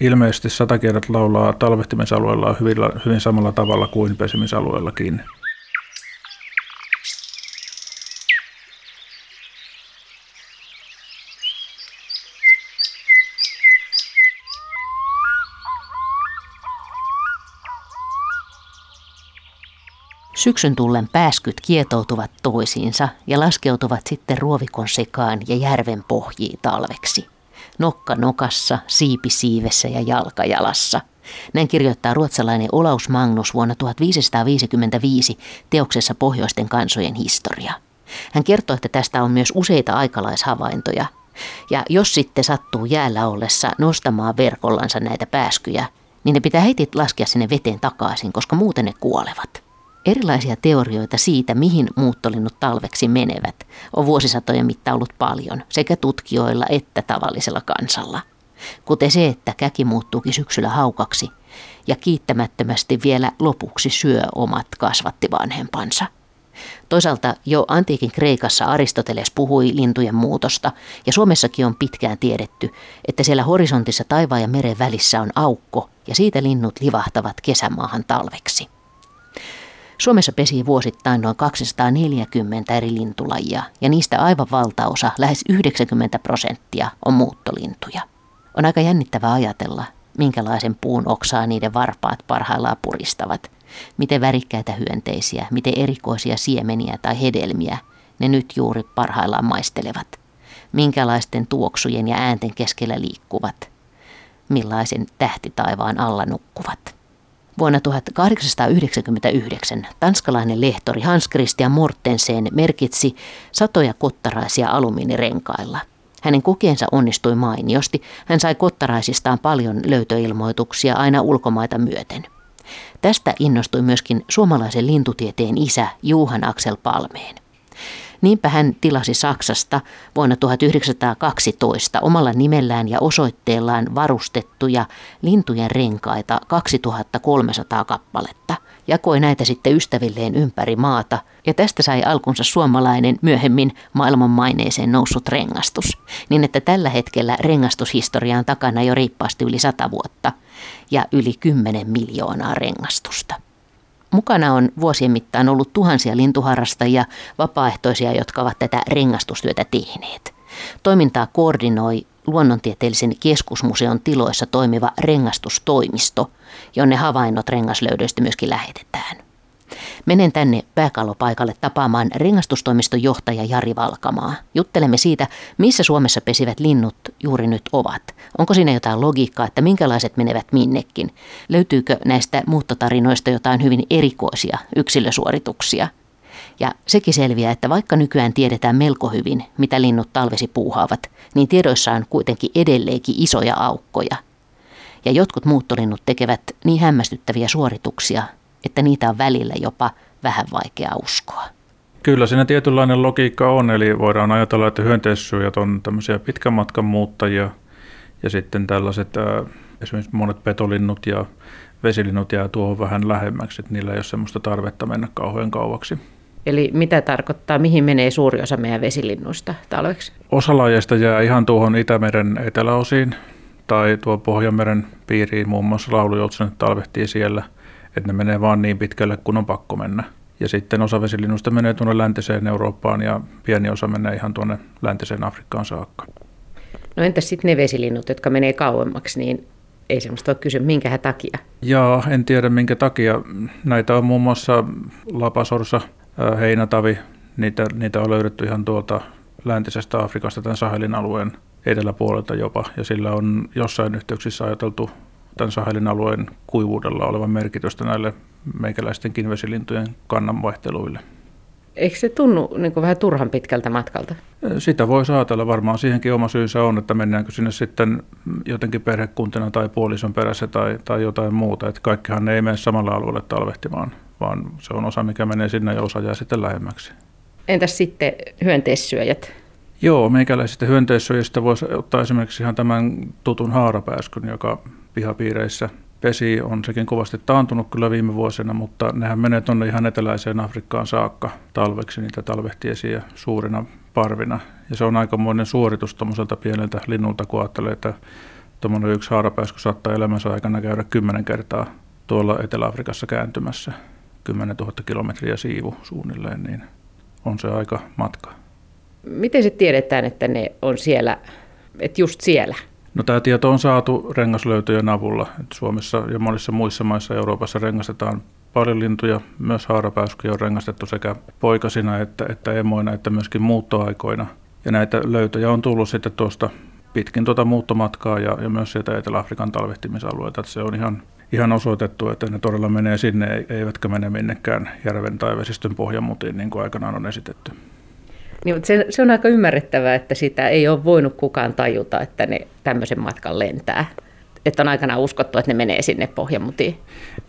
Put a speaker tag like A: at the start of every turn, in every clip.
A: Ilmeisesti satakielet laulaa talvehtimisalueella hyvin, hyvin samalla tavalla kuin pesimisalueellakin.
B: Syksyn tullen pääskyt kietoutuvat toisiinsa ja laskeutuvat sitten ruovikon sekaan ja järven pohjiin talveksi. Nokka nokassa, siipi siivessä ja jalka jalassa. Näin kirjoittaa ruotsalainen Olaus Magnus vuonna 1555 teoksessa Pohjoisten kansojen historia. Hän kertoo, että tästä on myös useita aikalaishavaintoja. Ja jos sitten sattuu jäällä ollessa nostamaan verkollansa näitä pääskyjä, niin ne pitää heti laskea sinne veteen takaisin, koska muuten ne kuolevat. Erilaisia teorioita siitä, mihin muuttolinnut talveksi menevät, on vuosisatojen mittaan ollut paljon, sekä tutkijoilla että tavallisella kansalla. Kuten se, että käki muuttuukin syksyllä haukaksi ja kiittämättömästi vielä lopuksi syö omat kasvattivanhempansa. Toisaalta jo antiikin Kreikassa Aristoteles puhui lintujen muutosta, ja Suomessakin on pitkään tiedetty, että siellä horisontissa taivaan ja meren välissä on aukko, ja siitä linnut livahtavat kesämaahan talveksi. Suomessa pesii vuosittain noin 240 eri lintulajia ja niistä aivan valtaosa, lähes 90 prosenttia, on muuttolintuja. On aika jännittävää ajatella, minkälaisen puun oksaa niiden varpaat parhaillaan puristavat, miten värikkäitä hyönteisiä, miten erikoisia siemeniä tai hedelmiä ne nyt juuri parhaillaan maistelevat, minkälaisten tuoksujen ja äänten keskellä liikkuvat, millaisen tähtitaivaan alla nukkuvat. Vuonna 1899 tanskalainen lehtori Hans Christian Mortensen merkitsi satoja kottaraisia alumiinirenkailla. Hänen kokeensa onnistui mainiosti. Hän sai kottaraisistaan paljon löytöilmoituksia aina ulkomaita myöten. Tästä innostui myöskin suomalaisen lintutieteen isä Juhan Aksel Palmeen. Niinpä hän tilasi Saksasta vuonna 1912 omalla nimellään ja osoitteellaan varustettuja lintujen renkaita 2300 kappaletta. Jakoi näitä sitten ystävilleen ympäri maata ja tästä sai alkunsa suomalainen myöhemmin maailmanmaineeseen noussut rengastus. Niin että tällä hetkellä rengastushistoria on takana jo riippaasti yli sata vuotta ja yli 10 miljoonaa rengastusta. Mukana on vuosien mittaan ollut tuhansia lintuharrastajia, vapaaehtoisia, jotka ovat tätä rengastustyötä tehneet. Toimintaa koordinoi luonnontieteellisen keskusmuseon tiloissa toimiva rengastustoimisto, jonne havainnot rengaslöydöistä myöskin lähetetään. Menen tänne pääkallopaikalle tapaamaan rengastustoimiston johtaja Jari Valkamaa. Juttelemme siitä, missä Suomessa pesivät linnut juuri nyt ovat. Onko siinä jotain logiikkaa, että minkälaiset menevät minnekin? Löytyykö näistä muuttotarinoista jotain hyvin erikoisia yksilösuorituksia? Ja sekin selviää, että vaikka nykyään tiedetään melko hyvin, mitä linnut talvesi puuhaavat, niin tiedoissa on kuitenkin edelleenkin isoja aukkoja. Ja jotkut muuttolinnut tekevät niin hämmästyttäviä suorituksia, että niitä on välillä jopa vähän vaikea uskoa.
A: Kyllä siinä tietynlainen logiikka on, eli voidaan ajatella, että hyönteissyöjät on tämmöisiä pitkän matkan muuttajia ja sitten tällaiset esimerkiksi monet petolinnut ja vesilinnut jää tuohon vähän lähemmäksi, että niillä ei ole semmoista tarvetta mennä kauhean kauaksi.
B: Eli mitä tarkoittaa, mihin menee suuri osa meidän vesilinnuista talveksi?
A: Osa lajeista jää ihan tuohon Itämeren eteläosiin tai tuo Pohjanmeren piiriin, muun muassa laulujoutsenet talvehtii siellä – että ne menee vaan niin pitkälle, kun on pakko mennä. Ja sitten osa vesilinnusta menee tuonne läntiseen Eurooppaan ja pieni osa menee ihan tuonne läntiseen Afrikkaan saakka.
B: No entäs sitten ne vesilinnut, jotka menee kauemmaksi, niin ei semmoista ole kysyä, minkä takia?
A: Joo, en tiedä minkä takia. Näitä on muun muassa lapasorsa, heinätavi, niitä, niitä on löydetty ihan tuolta läntisestä Afrikasta, tämän Sahelin alueen eteläpuolelta jopa, ja sillä on jossain yhteyksissä ajateltu tämän Sahelin alueen kuivuudella olevan merkitystä näille meikäläisten vesilintujen kannanvaihteluille.
B: Eikö se tunnu niin vähän turhan pitkältä matkalta?
A: Sitä voi ajatella. Varmaan siihenkin oma syynsä on, että mennäänkö sinne sitten jotenkin perhekuntina tai puolison perässä tai, tai jotain muuta. Että kaikkihan ne ei mene samalle alueelle talvehtimaan, vaan se on osa, mikä menee sinne ja osa jää sitten lähemmäksi.
B: Entäs sitten hyönteissyöjät?
A: Joo, meikäläisistä hyönteissyöjistä voisi ottaa esimerkiksi ihan tämän tutun haarapääskyn, joka pihapiireissä pesi on sekin kovasti taantunut kyllä viime vuosina, mutta nehän menee tuonne ihan eteläiseen Afrikkaan saakka talveksi niitä talvehtiesiä suurina parvina. Ja se on aikamoinen suoritus tuommoiselta pieneltä linnulta, kun ajattelee, että tuommoinen yksi haarapääsky saattaa elämänsä aikana käydä kymmenen kertaa tuolla Etelä-Afrikassa kääntymässä. 10 000 kilometriä siivu suunnilleen, niin on se aika matka.
C: Miten se tiedetään, että ne on siellä, että just siellä?
A: No tämä tieto on saatu rengaslöytöjen avulla. Suomessa ja monissa muissa maissa Euroopassa rengastetaan paljon lintuja. Myös haarapääskyjä on rengastettu sekä poikasina että, että emoina että myöskin muuttoaikoina. Ja näitä löytöjä on tullut sitten tuosta pitkin tuota muuttomatkaa ja, ja myös sieltä Etelä-Afrikan talvehtimisalueelta. Että se on ihan, ihan osoitettu, että ne todella menee sinne, eivätkä mene minnekään järven tai vesistön pohjamutiin, niin kuin aikanaan on esitetty.
C: Niin, mutta se, se on aika ymmärrettävää, että sitä ei ole voinut kukaan tajuta, että ne tämmöisen matkan lentää. Että on aikanaan uskottu, että ne menee sinne pohjamutiin.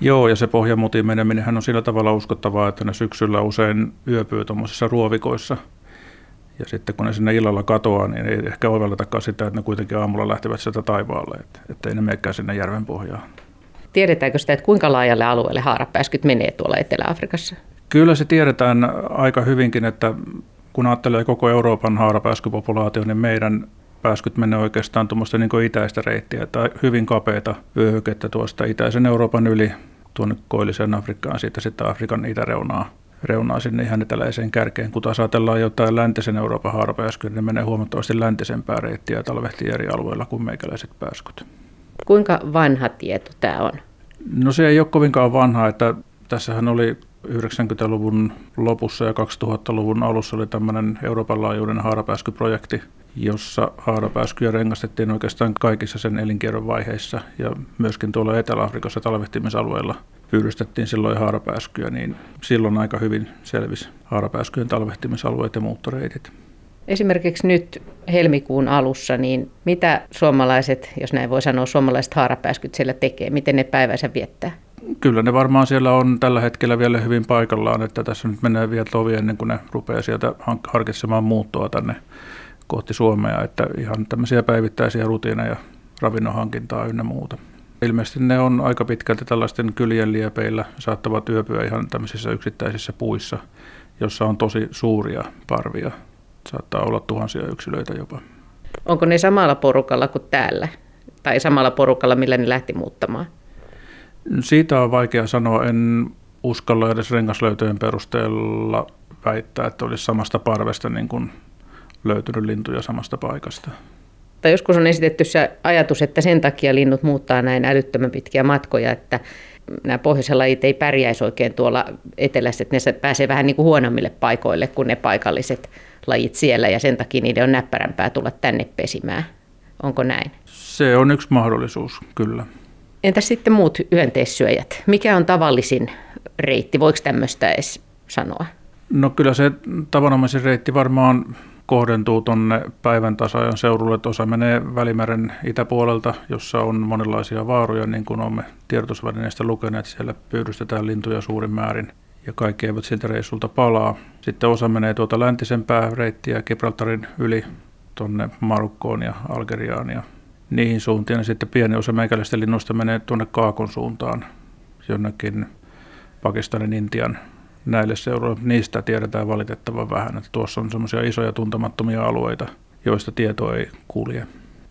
A: Joo, ja se pohjamutiin meneminen on sillä tavalla uskottavaa, että ne syksyllä usein yöpyy tuommoisissa ruovikoissa. Ja sitten kun ne sinne illalla katoaa, niin ei ehkä ovelletakaan sitä, että ne kuitenkin aamulla lähtevät sieltä taivaalle, että ei ne menekään sinne järven pohjaan.
C: Tiedetäänkö sitä, että kuinka laajalle alueelle haarapääskyt menee tuolla Etelä-Afrikassa?
A: Kyllä se tiedetään aika hyvinkin, että kun ajattelee koko Euroopan haarapääskypopulaatio, niin meidän pääskyt menee oikeastaan tuommoista niin itäistä reittiä tai hyvin kapeita vyöhykettä tuosta itäisen Euroopan yli tuonne koilliseen Afrikkaan, siitä sitten Afrikan itäreunaa reunaa sinne ihan eteläiseen kärkeen. Kun taas ajatellaan jotain läntisen Euroopan haarapääskyä, niin ne menee huomattavasti läntisempää reittiä ja talvehtii eri alueilla kuin meikäläiset pääskyt.
C: Kuinka vanha tieto tämä on?
A: No se ei ole kovinkaan vanha, että tässähän oli 90-luvun lopussa ja 2000-luvun alussa oli tämmöinen Euroopan laajuinen haarapääskyprojekti, jossa haarapääskyjä rengastettiin oikeastaan kaikissa sen elinkierron vaiheissa ja myöskin tuolla Etelä-Afrikassa talvehtimisalueilla pyydystettiin silloin haarapääskyjä, niin silloin aika hyvin selvisi haarapääskyjen talvehtimisalueet ja muuttoreitit.
C: Esimerkiksi nyt helmikuun alussa, niin mitä suomalaiset, jos näin voi sanoa, suomalaiset haarapääskyt siellä tekee? Miten ne päivänsä viettää?
A: Kyllä ne varmaan siellä on tällä hetkellä vielä hyvin paikallaan, että tässä nyt menee vielä tovi ennen kuin ne rupeaa sieltä harkitsemaan muuttoa tänne kohti Suomea, että ihan tämmöisiä päivittäisiä rutiineja, ravinnon hankintaa ynnä muuta. Ilmeisesti ne on aika pitkälti tällaisten kylien liepeillä, saattavat yöpyä ihan tämmöisissä yksittäisissä puissa, jossa on tosi suuria parvia. Saattaa olla tuhansia yksilöitä jopa.
C: Onko ne samalla porukalla kuin täällä? Tai samalla porukalla, millä ne lähti muuttamaan?
A: Siitä on vaikea sanoa. En uskalla edes rengaslöytöjen perusteella väittää, että olisi samasta parvesta niin kuin löytynyt lintuja samasta paikasta.
C: Tai joskus on esitetty se ajatus, että sen takia linnut muuttaa näin älyttömän pitkiä matkoja, että nämä pohjoisen lajit ei pärjäisi oikein tuolla etelässä, että ne pääsee vähän niin kuin huonommille paikoille kuin ne paikalliset lajit siellä, ja sen takia niiden on näppärämpää tulla tänne pesimään. Onko näin?
A: Se on yksi mahdollisuus, kyllä.
C: Entä sitten muut hyönteissyöjät? Mikä on tavallisin reitti? Voiko tämmöistä edes sanoa?
A: No kyllä se tavanomaisin reitti varmaan kohdentuu tuonne päivän tasajan seudulle, että osa menee Välimeren itäpuolelta, jossa on monenlaisia vaaroja, niin kuin olemme tiedotusvälineistä lukeneet. Siellä pyydystetään lintuja suurin määrin ja kaikki eivät siltä reissulta palaa. Sitten osa menee tuota läntisempää reittiä Gibraltarin yli tuonne Marokkoon ja Algeriaan ja niihin suuntiin. Ja sitten pieni osa meikäläisten linnuista menee tuonne Kaakon suuntaan, jonnekin Pakistanin, Intian näille seuroille. Niistä tiedetään valitettavan vähän, että tuossa on semmoisia isoja tuntemattomia alueita, joista tieto ei kulje.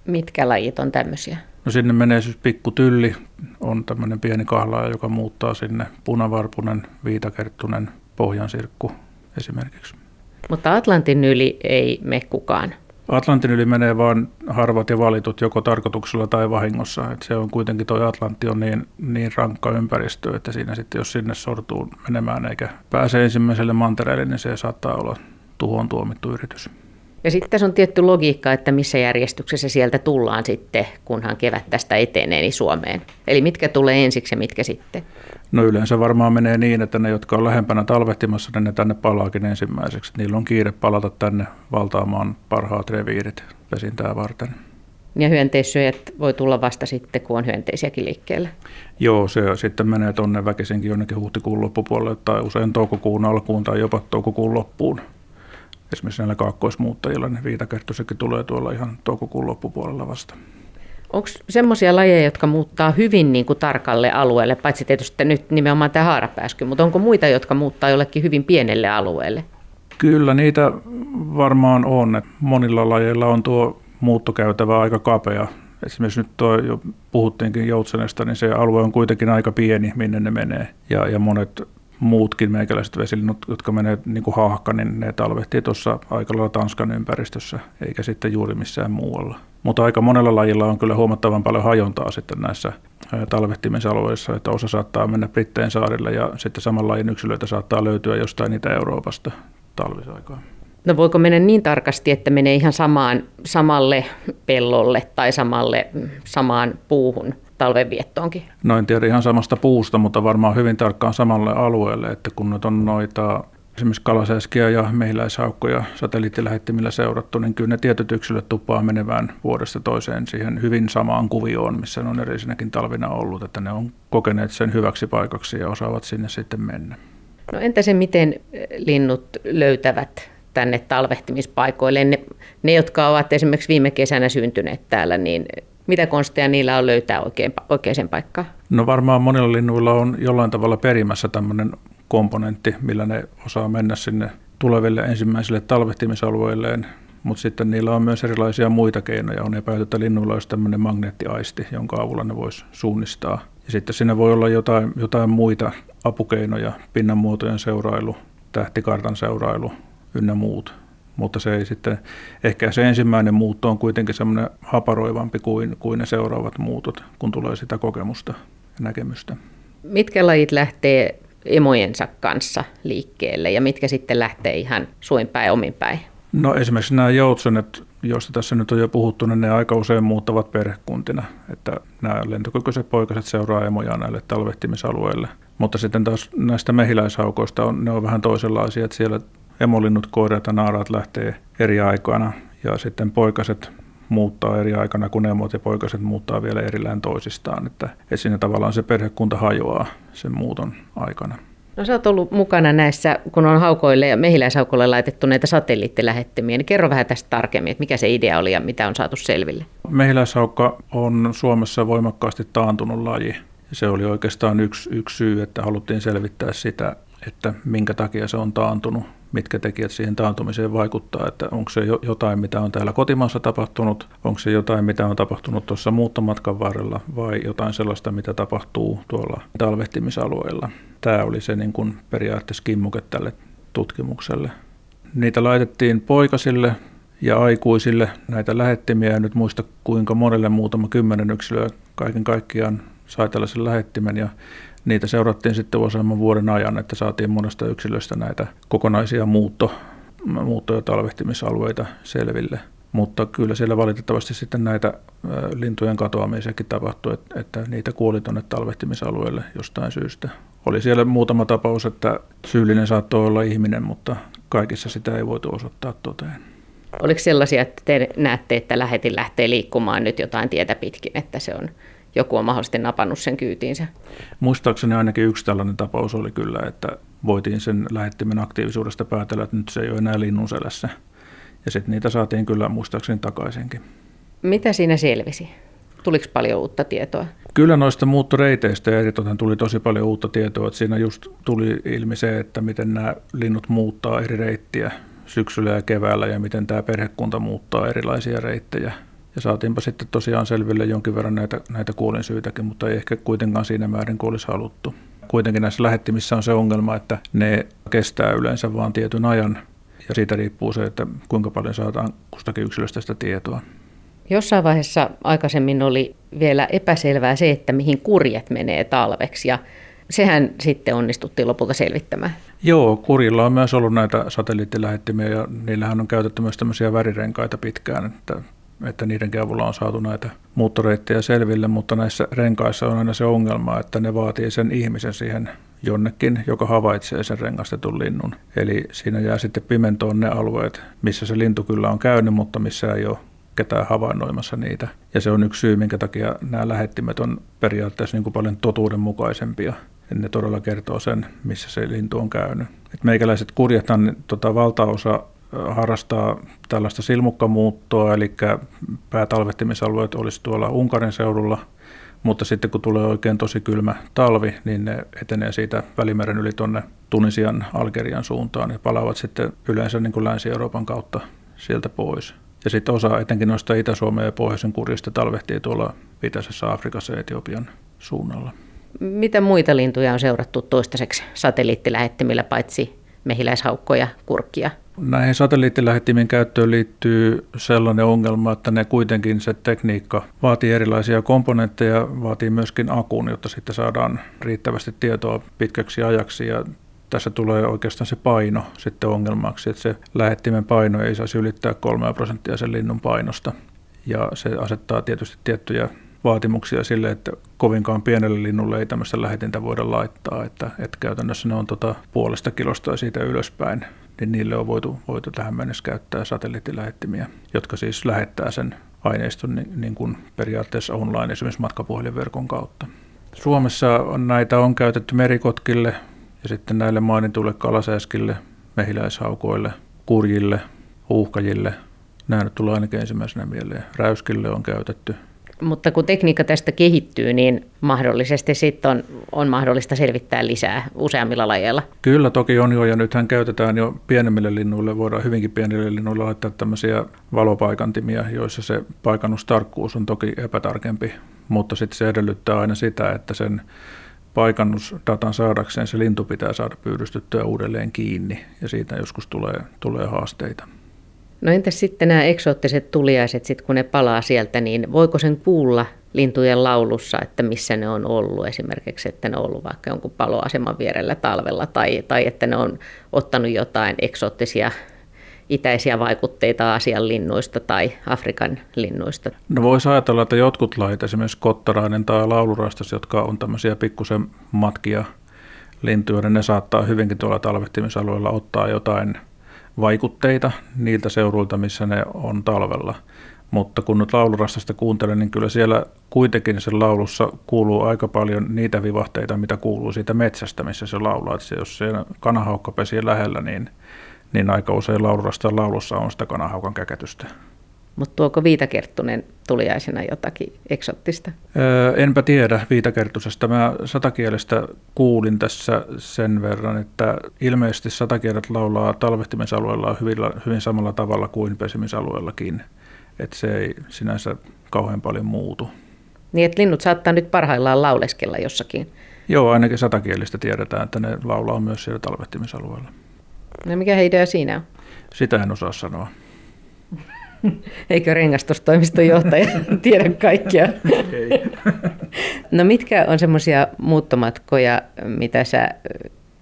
C: Mitkä lajit on tämmöisiä?
A: No sinne menee siis pikkutylli, on tämmöinen pieni kahlaaja, joka muuttaa sinne punavarpunen, viitakerttunen, pohjansirkku esimerkiksi.
C: Mutta Atlantin yli ei me kukaan.
A: Atlantin yli menee vain harvat ja valitut joko tarkoituksella tai vahingossa. Et se on kuitenkin tuo Atlantti on niin, niin rankka ympäristö, että siinä sitten jos sinne sortuu menemään eikä pääse ensimmäiselle mantereelle, niin se saattaa olla tuhoon tuomittu yritys.
C: Ja sitten tässä on tietty logiikka, että missä järjestyksessä sieltä tullaan sitten, kunhan kevät tästä etenee niin Suomeen. Eli mitkä tulee ensiksi ja mitkä sitten?
A: No yleensä varmaan menee niin, että ne, jotka on lähempänä talvehtimassa, niin ne tänne palaakin ensimmäiseksi. Niillä on kiire palata tänne valtaamaan parhaat reviirit pesintää varten.
C: Ja hyönteissyöjät voi tulla vasta sitten, kun on hyönteisiäkin liikkeellä.
A: Joo, se sitten menee tuonne väkisinkin jonnekin huhtikuun loppupuolelle tai usein toukokuun alkuun tai jopa toukokuun loppuun. Esimerkiksi näillä kaakkoismuuttajilla ne viitakerttuisetkin tulee tuolla ihan toukokuun loppupuolella vasta.
C: Onko semmoisia lajeja, jotka muuttaa hyvin niin kuin tarkalle alueelle, paitsi tietysti nyt nimenomaan tämä haarapääsky, mutta onko muita, jotka muuttaa jollekin hyvin pienelle alueelle?
A: Kyllä niitä varmaan on. Monilla lajeilla on tuo muuttokäytävä aika kapea. Esimerkiksi nyt tuo jo puhuttiinkin Joutsenesta, niin se alue on kuitenkin aika pieni, minne ne menee. Ja, ja monet muutkin meikäläiset vesilinnut, jotka menee niin kuin haahka, niin ne talvehtii tuossa aika lailla Tanskan ympäristössä, eikä sitten juuri missään muualla. Mutta aika monella lajilla on kyllä huomattavan paljon hajontaa sitten näissä talvehtimisalueissa, että osa saattaa mennä Britteen saarille ja sitten saman lajin yksilöitä saattaa löytyä jostain Itä-Euroopasta talvisaikaan.
C: No voiko mennä niin tarkasti, että menee ihan samaan, samalle pellolle tai samalle, samaan puuhun talvenviettoonkin?
A: No en tiedä ihan samasta puusta, mutta varmaan hyvin tarkkaan samalle alueelle, että kun nyt on noita esimerkiksi kalasäskiä ja mehiläishaukkoja satelliittilähettimillä seurattu, niin kyllä ne tietyt yksilöt tupaa menevään vuodesta toiseen siihen hyvin samaan kuvioon, missä ne on edellisenäkin talvina ollut, että ne on kokeneet sen hyväksi paikaksi ja osaavat sinne sitten mennä.
C: No entä se, miten linnut löytävät tänne talvehtimispaikoille? Ne, ne, jotka ovat esimerkiksi viime kesänä syntyneet täällä, niin mitä konsteja niillä on löytää oikein, oikeaan paikkaan?
A: No varmaan monilla linnuilla on jollain tavalla perimässä tämmöinen komponentti, millä ne osaa mennä sinne tuleville ensimmäisille talvehtimisalueilleen, mutta sitten niillä on myös erilaisia muita keinoja. On epäilty, että linnuilla olisi tämmöinen magneettiaisti, jonka avulla ne voisi suunnistaa. Ja sitten siinä voi olla jotain, jotain muita apukeinoja, pinnanmuotojen seurailu, tähtikartan seurailu ynnä muut. Mutta se ei sitten, ehkä se ensimmäinen muutto on kuitenkin semmoinen haparoivampi kuin, kuin ne seuraavat muutot, kun tulee sitä kokemusta ja näkemystä.
C: Mitkä lajit lähtee emojensa kanssa liikkeelle ja mitkä sitten lähtee ihan suin päin omin päin?
A: No esimerkiksi nämä joutsenet, joista tässä nyt on jo puhuttu, niin ne aika usein muuttavat perhekuntina. Että nämä lentokykyiset poikaset seuraa emoja näille talvehtimisalueille. Mutta sitten taas näistä mehiläishaukoista on, ne on vähän toisenlaisia, että siellä emolinnut, koirat ja naaraat lähtee eri aikana ja sitten poikaset muuttaa eri aikana, kun emot ja poikaset muuttaa vielä erillään toisistaan. Että, että siinä tavallaan se perhekunta hajoaa sen muuton aikana.
C: No sä oot ollut mukana näissä, kun on haukoille ja mehiläishaukoille laitettu näitä satelliittilähettimiä, niin kerro vähän tästä tarkemmin, että mikä se idea oli ja mitä on saatu selville.
A: Mehiläishaukka on Suomessa voimakkaasti taantunut laji. Se oli oikeastaan yksi, yksi syy, että haluttiin selvittää sitä, että minkä takia se on taantunut mitkä tekijät siihen taantumiseen vaikuttaa, että onko se jotain, mitä on täällä kotimaassa tapahtunut, onko se jotain, mitä on tapahtunut tuossa muuttomatkan varrella vai jotain sellaista, mitä tapahtuu tuolla talvehtimisalueella. Tämä oli se niin kuin periaatteessa kimmuke tälle tutkimukselle. Niitä laitettiin poikasille ja aikuisille näitä lähettimiä, en nyt muista kuinka monelle muutama kymmenen yksilöä kaiken kaikkiaan sai tällaisen lähettimen ja niitä seurattiin sitten useamman vuoden ajan, että saatiin monesta yksilöstä näitä kokonaisia muutto, muutto- ja talvehtimisalueita selville. Mutta kyllä siellä valitettavasti sitten näitä lintujen katoamisiakin tapahtui, että niitä kuoli tuonne talvehtimisalueelle jostain syystä. Oli siellä muutama tapaus, että syyllinen saattoi olla ihminen, mutta kaikissa sitä ei voitu osoittaa toteen.
C: Oliko sellaisia, että te näette, että lähetin lähtee liikkumaan nyt jotain tietä pitkin, että se on joku on mahdollisesti napannut sen kyytiinsä.
A: Muistaakseni ainakin yksi tällainen tapaus oli kyllä, että voitiin sen lähettimen aktiivisuudesta päätellä, että nyt se ei ole enää linnun selässä. Ja sitten niitä saatiin kyllä muistaakseni takaisinkin.
C: Mitä siinä selvisi? Tuliko paljon uutta tietoa?
A: Kyllä noista muuttoreiteistä ja eritoten tuli tosi paljon uutta tietoa. Että siinä just tuli ilmi se, että miten nämä linnut muuttaa eri reittiä syksyllä ja keväällä ja miten tämä perhekunta muuttaa erilaisia reittejä ja saatiinpa sitten tosiaan selville jonkin verran näitä, näitä kuolinsyitäkin, mutta ei ehkä kuitenkaan siinä määrin kuin olisi haluttu. Kuitenkin näissä lähettimissä on se ongelma, että ne kestää yleensä vain tietyn ajan ja siitä riippuu se, että kuinka paljon saadaan kustakin yksilöstä sitä tietoa.
C: Jossain vaiheessa aikaisemmin oli vielä epäselvää se, että mihin kurjet menee talveksi ja sehän sitten onnistuttiin lopulta selvittämään.
A: Joo, kurilla on myös ollut näitä satelliittilähettimiä ja niillähän on käytetty myös tämmöisiä värirenkaita pitkään, että että niiden avulla on saatu näitä muuttoreittejä selville, mutta näissä renkaissa on aina se ongelma, että ne vaatii sen ihmisen siihen jonnekin, joka havaitsee sen rengastetun linnun. Eli siinä jää sitten pimentoon ne alueet, missä se lintu kyllä on käynyt, mutta missä ei ole ketään havainnoimassa niitä. Ja se on yksi syy, minkä takia nämä lähettimet on periaatteessa niin kuin paljon totuudenmukaisempia. Ne todella kertoo sen, missä se lintu on käynyt. Et meikäläiset kurjathan tota, valtaosa harrastaa tällaista silmukkamuuttoa, eli päätalvehtimisalueet olisi tuolla Unkarin seudulla, mutta sitten kun tulee oikein tosi kylmä talvi, niin ne etenee siitä Välimeren yli tuonne Tunisian, Algerian suuntaan ja palaavat sitten yleensä niin kuin Länsi-Euroopan kautta sieltä pois. Ja sitten osa etenkin noista Itä-Suomen ja Pohjoisen kurjista talvehtii tuolla Itäisessä Afrikassa ja Etiopian suunnalla.
C: Mitä muita lintuja on seurattu toistaiseksi satelliittilähettimillä paitsi mehiläishaukkoja, kurkkia?
A: Näihin satelliittilähettimien käyttöön liittyy sellainen ongelma, että ne kuitenkin se tekniikka vaatii erilaisia komponentteja, vaatii myöskin akun, jotta sitten saadaan riittävästi tietoa pitkäksi ajaksi ja tässä tulee oikeastaan se paino sitten ongelmaksi, että se lähettimen paino ei saisi ylittää 3 prosenttia sen linnun painosta. Ja se asettaa tietysti tiettyjä vaatimuksia sille, että kovinkaan pienelle linnulle ei tämmöistä lähetintä voida laittaa, että, että käytännössä ne on tota puolesta kilosta ja siitä ylöspäin, niin niille on voitu, voitu tähän mennessä käyttää satelliittilähettimiä, jotka siis lähettää sen aineiston niin, niin kuin periaatteessa online esimerkiksi matkapuhelinverkon kautta. Suomessa on, näitä on käytetty merikotkille ja sitten näille mainituille kalasääskille, mehiläishaukoille, kurjille, uhkajille. Nämä nyt tulee ainakin ensimmäisenä mieleen. Räyskille on käytetty
C: mutta kun tekniikka tästä kehittyy, niin mahdollisesti sitten on, on mahdollista selvittää lisää useammilla lajeilla.
A: Kyllä toki on jo, ja nythän käytetään jo pienemmille linnuille, voidaan hyvinkin pienille linnuille laittaa tämmöisiä valopaikantimia, joissa se paikannustarkkuus on toki epätarkempi, mutta sitten se edellyttää aina sitä, että sen paikannusdatan saadakseen se lintu pitää saada pyydystettyä uudelleen kiinni, ja siitä joskus tulee, tulee haasteita.
C: No entäs sitten nämä eksoottiset tuliaiset, sit kun ne palaa sieltä, niin voiko sen kuulla lintujen laulussa, että missä ne on ollut esimerkiksi, että ne on ollut vaikka jonkun paloaseman vierellä talvella tai, tai että ne on ottanut jotain eksoottisia itäisiä vaikutteita Aasian linnuista tai Afrikan linnuista?
A: No voisi ajatella, että jotkut lajit, esimerkiksi kottarainen tai laulurastas, jotka on tämmöisiä pikkusen matkia lintuja, niin ne saattaa hyvinkin tuolla talvehtimisalueella ottaa jotain – vaikutteita niiltä seuruilta, missä ne on talvella. Mutta kun nyt laulurastasta kuuntelen, niin kyllä siellä kuitenkin sen laulussa kuuluu aika paljon niitä vivahteita, mitä kuuluu siitä metsästä, missä se laulaa. Että jos se kanahaukka pesii lähellä, niin, niin aika usein laulurastan laulussa on sitä kanahaukan käkätystä.
C: Mutta tuoko Viitakerttunen tuliaisena jotakin eksottista?
A: Öö, enpä tiedä Viitakerttusesta. Mä satakielestä kuulin tässä sen verran, että ilmeisesti satakielet laulaa talvehtimisalueella hyvin, hyvin samalla tavalla kuin pesimisalueellakin. Että se ei sinänsä kauhean paljon muutu.
C: Niin, että linnut saattaa nyt parhaillaan lauleskella jossakin.
A: Joo, ainakin satakielistä tiedetään, että ne laulaa myös siellä talvehtimisalueella.
C: No mikä idea siinä on?
A: Sitä en osaa sanoa.
C: Eikö rengastustoimiston johtaja tiedä kaikkia? no mitkä on semmoisia muuttomatkoja, mitä sä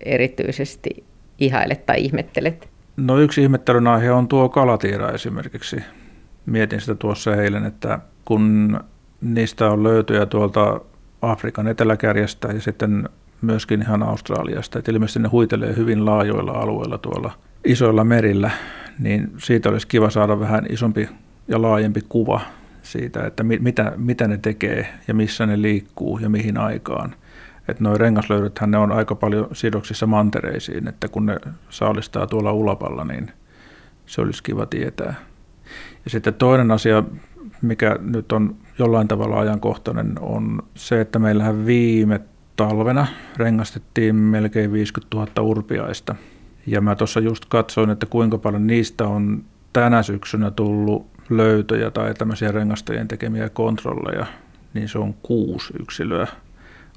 C: erityisesti ihailet tai ihmettelet?
A: No yksi ihmettelyn aihe on tuo kalatiira esimerkiksi. Mietin sitä tuossa eilen, että kun niistä on löytyjä tuolta Afrikan eteläkärjestä ja sitten myöskin ihan Australiasta, että ilmeisesti ne huitelee hyvin laajoilla alueilla tuolla isoilla merillä, niin siitä olisi kiva saada vähän isompi ja laajempi kuva siitä, että mitä, mitä ne tekee ja missä ne liikkuu ja mihin aikaan. Että nuo rengaslöydöthän ne on aika paljon sidoksissa mantereisiin, että kun ne saalistaa tuolla ulapalla, niin se olisi kiva tietää. Ja sitten toinen asia, mikä nyt on jollain tavalla ajankohtainen, on se, että meillähän viime talvena rengastettiin melkein 50 000 urpiaista – ja mä tuossa just katsoin, että kuinka paljon niistä on tänä syksynä tullut löytöjä tai tämmöisiä rengastajien tekemiä kontrolleja, niin se on kuusi yksilöä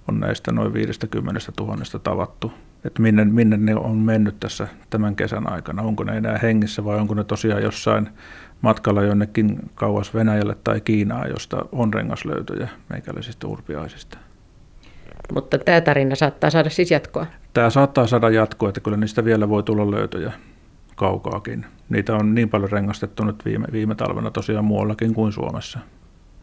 A: on näistä noin 50 000 tavattu. Että minne, minne ne on mennyt tässä tämän kesän aikana. Onko ne enää hengissä vai onko ne tosiaan jossain matkalla jonnekin kauas Venäjälle tai Kiinaan, josta on rengaslöytöjä meikäläisistä urpiaisista.
C: Mutta tämä tarina saattaa saada siis jatkoa.
A: Tämä saattaa saada jatkoa, että kyllä niistä vielä voi tulla löytöjä kaukaakin. Niitä on niin paljon rengastettu nyt viime, viime talvena tosiaan muuallakin kuin Suomessa.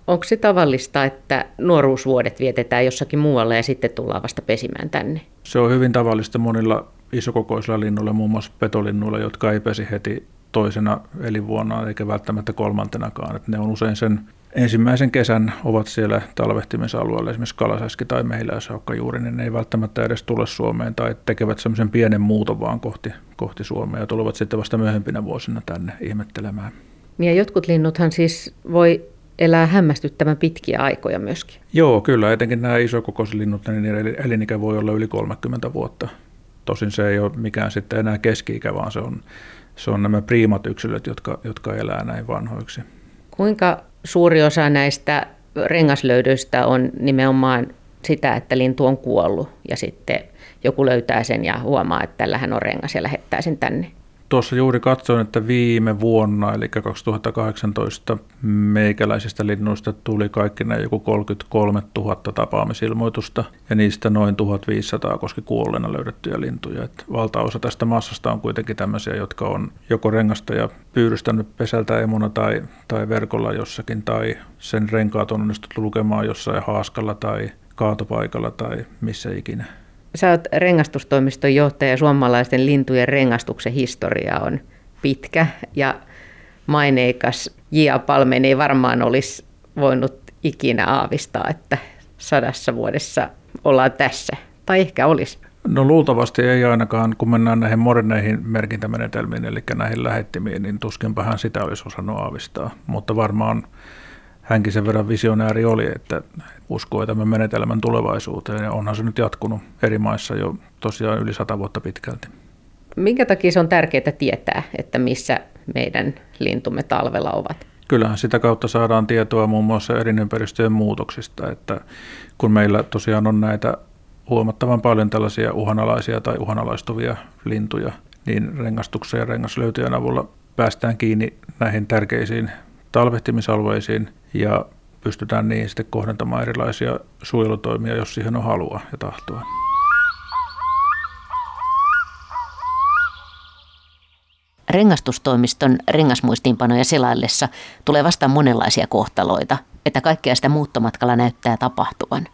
C: Onko se tavallista, että nuoruusvuodet vietetään jossakin muualla ja sitten tullaan vasta pesimään tänne?
A: Se on hyvin tavallista monilla isokokoisilla linnuilla, muun muassa petolinnuilla, jotka ei pesi heti toisena elinvuonna eikä välttämättä kolmantenakaan. Että ne on usein sen ensimmäisen kesän ovat siellä talvehtimisalueella, esimerkiksi kalasäski tai mehiläishaukka juuri, niin ne ei välttämättä edes tule Suomeen tai tekevät semmoisen pienen muuton vaan kohti, kohti Suomea ja tulevat sitten vasta myöhempinä vuosina tänne ihmettelemään.
C: Niin ja jotkut linnuthan siis voi elää hämmästyttävän pitkiä aikoja myöskin.
A: Joo, kyllä. Etenkin nämä isokokoiset linnut, niin elinikä voi olla yli 30 vuotta. Tosin se ei ole mikään sitten enää keski-ikä, vaan se on se on nämä priimat yksilöt, jotka, jotka elää näin vanhoiksi.
B: Kuinka suuri osa näistä rengaslöydöistä on nimenomaan sitä, että lintu on kuollut ja sitten joku löytää sen ja huomaa, että tällähän on rengas ja lähettää sen tänne?
A: Tuossa juuri katsoin, että viime vuonna, eli 2018, meikäläisistä linnuista tuli kaikki nämä joku 33 000 tapaamisilmoitusta, ja niistä noin 1500 koski kuolleena löydettyjä lintuja. Et valtaosa tästä massasta on kuitenkin tämmöisiä, jotka on joko rengasta ja pyydystänyt pesältä emuna tai, tai verkolla jossakin, tai sen renkaat on onnistuttu lukemaan jossain haaskalla tai kaatopaikalla tai missä ikinä.
B: Sä oot rengastustoimiston johtaja. Suomalaisten lintujen rengastuksen historia on pitkä ja maineikas. J.A. Palmen ei varmaan olisi voinut ikinä aavistaa, että sadassa vuodessa ollaan tässä. Tai ehkä olisi.
A: No luultavasti ei ainakaan, kun mennään näihin moderneihin merkintämenetelmiin, eli näihin lähettimiin, niin tuskinpä hän sitä olisi osannut aavistaa. Mutta varmaan hänkin sen verran visionääri oli, että uskoi tämän menetelmän tulevaisuuteen ja onhan se nyt jatkunut eri maissa jo tosiaan yli sata vuotta pitkälti.
B: Minkä takia se on tärkeää tietää, että missä meidän lintumme talvella ovat?
A: Kyllähän sitä kautta saadaan tietoa muun muassa elinympäristöjen muutoksista, että kun meillä tosiaan on näitä huomattavan paljon tällaisia uhanalaisia tai uhanalaistuvia lintuja, niin rengastuksen ja rengaslöytöjen avulla päästään kiinni näihin tärkeisiin talvehtimisalueisiin ja pystytään niin sitten kohdentamaan erilaisia suojelutoimia, jos siihen on halua ja tahtoa.
B: Rengastustoimiston rengasmuistiinpanoja selaillessa tulee vastaan monenlaisia kohtaloita, että kaikkea sitä muuttomatkalla näyttää tapahtuvan.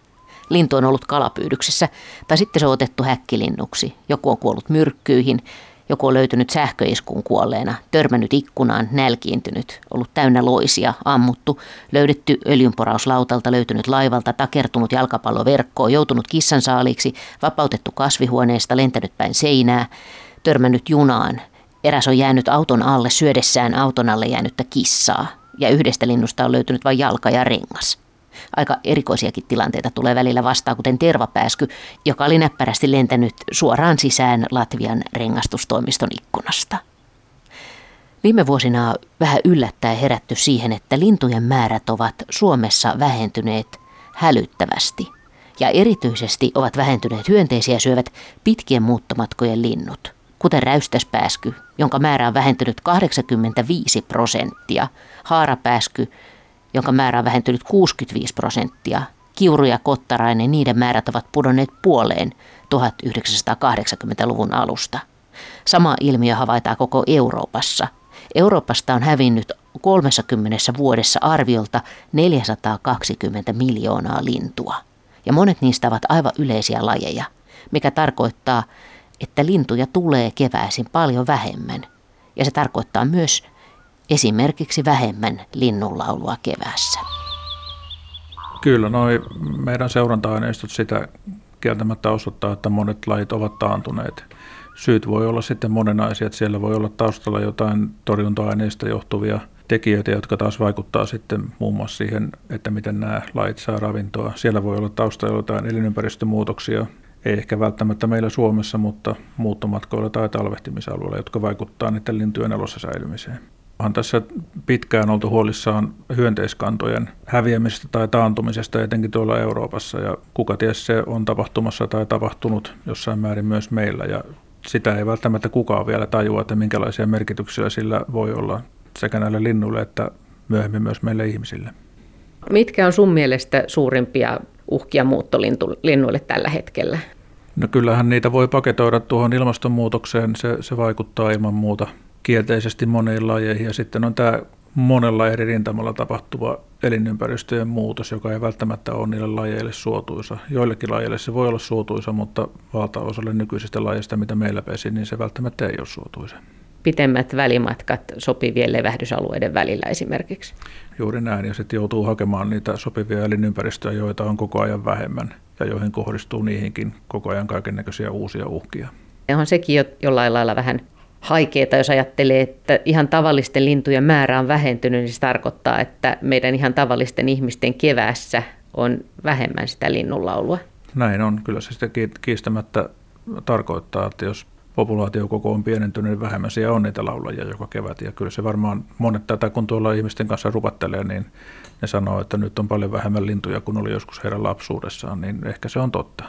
B: Lintu on ollut kalapyydyksessä, tai sitten se on otettu häkkilinnuksi. Joku on kuollut myrkkyihin, joku on löytynyt sähköiskun kuolleena, törmännyt ikkunaan, nälkiintynyt, ollut täynnä loisia, ammuttu, löydetty öljynporauslautalta, löytynyt laivalta, takertunut jalkapalloverkkoon, joutunut kissan saaliksi, vapautettu kasvihuoneesta, lentänyt päin seinää, törmännyt junaan. Eräs on jäänyt auton alle syödessään auton alle jäänyttä kissaa, ja yhdestä linnusta on löytynyt vain jalka ja rengas. Aika erikoisiakin tilanteita tulee välillä vastaan, kuten tervapääsky, joka oli näppärästi lentänyt suoraan sisään Latvian rengastustoimiston ikkunasta. Viime vuosina vähän yllättäen herätty siihen, että lintujen määrät ovat Suomessa vähentyneet hälyttävästi. Ja erityisesti ovat vähentyneet hyönteisiä syövät pitkien muuttomatkojen linnut, kuten räystäspääsky, jonka määrä on vähentynyt 85 prosenttia, haarapääsky, jonka määrä on vähentynyt 65 prosenttia. Kiuru ja kottarainen, niiden määrät ovat pudonneet puoleen 1980-luvun alusta. Sama ilmiö havaitaan koko Euroopassa. Euroopasta on hävinnyt 30 vuodessa arviolta 420 miljoonaa lintua. Ja monet niistä ovat aivan yleisiä lajeja, mikä tarkoittaa, että lintuja tulee keväisin paljon vähemmän. Ja se tarkoittaa myös esimerkiksi vähemmän linnunlaulua kevässä.
A: Kyllä, noi meidän seuranta-aineistot sitä kieltämättä osoittaa, että monet lajit ovat taantuneet. Syyt voi olla sitten monenaisia, että siellä voi olla taustalla jotain torjunta-aineista johtuvia tekijöitä, jotka taas vaikuttaa sitten muun muassa siihen, että miten nämä lajit saa ravintoa. Siellä voi olla taustalla jotain elinympäristömuutoksia, ei ehkä välttämättä meillä Suomessa, mutta muuttomatkoilla tai talvehtimisalueilla, jotka vaikuttaa niiden lintujen elossa säilymiseen. On tässä pitkään oltu huolissaan hyönteiskantojen häviämisestä tai taantumisesta, etenkin tuolla Euroopassa, ja kuka ties se on tapahtumassa tai tapahtunut jossain määrin myös meillä, ja sitä ei välttämättä kukaan vielä tajua, että minkälaisia merkityksiä sillä voi olla sekä näille linnuille että myöhemmin myös meille ihmisille.
B: Mitkä on sun mielestä suurimpia uhkia muuttolinnuille tällä hetkellä?
A: No kyllähän niitä voi paketoida tuohon ilmastonmuutokseen, se, se vaikuttaa ilman muuta kielteisesti moniin lajeihin. Ja sitten on tämä monella eri rintamalla tapahtuva elinympäristöjen muutos, joka ei välttämättä ole niille lajeille suotuisa. Joillekin lajeille se voi olla suotuisa, mutta valtaosalle nykyisistä lajeista, mitä meillä pesi, niin se välttämättä ei ole suotuisa.
B: Pitemmät välimatkat sopivien levähdysalueiden välillä esimerkiksi.
A: Juuri näin, ja sitten joutuu hakemaan niitä sopivia elinympäristöjä, joita on koko ajan vähemmän, ja joihin kohdistuu niihinkin koko ajan kaiken näköisiä uusia uhkia.
B: Ja on sekin jo jollain lailla vähän haikeeta, jos ajattelee, että ihan tavallisten lintujen määrä on vähentynyt, niin se tarkoittaa, että meidän ihan tavallisten ihmisten kevässä on vähemmän sitä linnunlaulua.
A: Näin on. Kyllä se sitä kiistämättä tarkoittaa, että jos populaatiokoko on pienentynyt, niin vähemmän siellä on niitä laulajia joka kevät. Ja kyllä se varmaan monet tätä, kun tuolla ihmisten kanssa rupattelee, niin ne sanoo, että nyt on paljon vähemmän lintuja kuin oli joskus heidän lapsuudessaan, niin ehkä se on totta.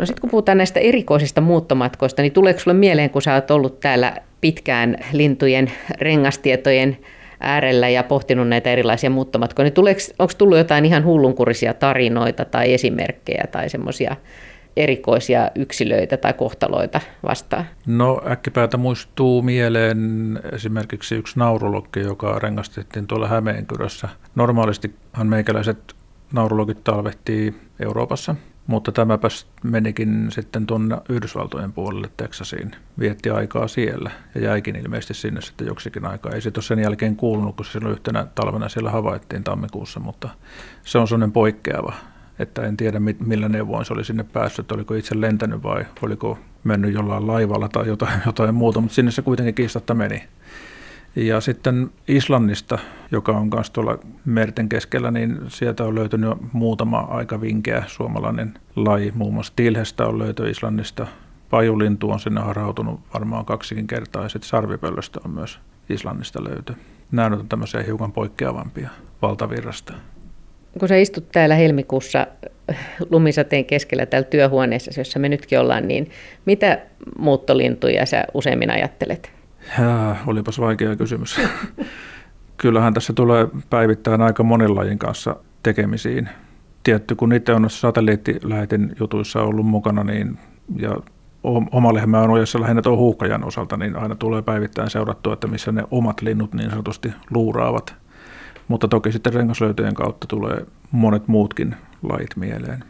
C: No sitten kun puhutaan näistä erikoisista muuttomatkoista, niin tuleeko sinulle mieleen, kun sä oot ollut täällä pitkään lintujen rengastietojen äärellä ja pohtinut näitä erilaisia muuttomatkoja, niin onko tullut jotain ihan hullunkurisia tarinoita tai esimerkkejä tai semmoisia erikoisia yksilöitä tai kohtaloita vastaan?
A: No äkkipäätä muistuu mieleen esimerkiksi yksi naurulokki, joka rengastettiin tuolla Hämeenkyrössä. Normaalistihan meikäläiset naurulokit talvehtii Euroopassa, mutta tämäpäs menikin sitten tuonne Yhdysvaltojen puolelle Teksasiin. Vietti aikaa siellä ja jäikin ilmeisesti sinne sitten joksikin aikaa. Ei se sen jälkeen kuulunut, kun se silloin yhtenä talvena siellä havaittiin tammikuussa, mutta se on sellainen poikkeava että en tiedä millä neuvoin se oli sinne päässyt, oliko itse lentänyt vai oliko mennyt jollain laivalla tai jotain, jotain muuta, mutta sinne se kuitenkin kiistatta meni. Ja sitten Islannista, joka on myös tuolla merten keskellä, niin sieltä on löytynyt muutama aika vinkeä suomalainen laji. Muun muassa Tilhestä on löyty Islannista. Pajulintu on sinne harautunut varmaan kaksikin kertaa ja sitten sarvipöllöstä on myös Islannista löyty. Nämä on tämmöisiä hiukan poikkeavampia valtavirrasta
C: kun sä istut täällä helmikuussa lumisateen keskellä täällä työhuoneessa, jossa me nytkin ollaan, niin mitä muuttolintuja sä useimmin ajattelet?
A: Ja, olipas vaikea kysymys. Kyllähän tässä tulee päivittäin aika monen lajin kanssa tekemisiin. Tietty, kun itse on satelliittilähetin jutuissa ollut mukana, niin ja oma lehmä on ojassa lähinnä tuon huuhkajan osalta, niin aina tulee päivittäin seurattua, että missä ne omat linnut niin sanotusti luuraavat. Mutta toki sitten rengaslöytöjen kautta tulee monet muutkin lait mieleen.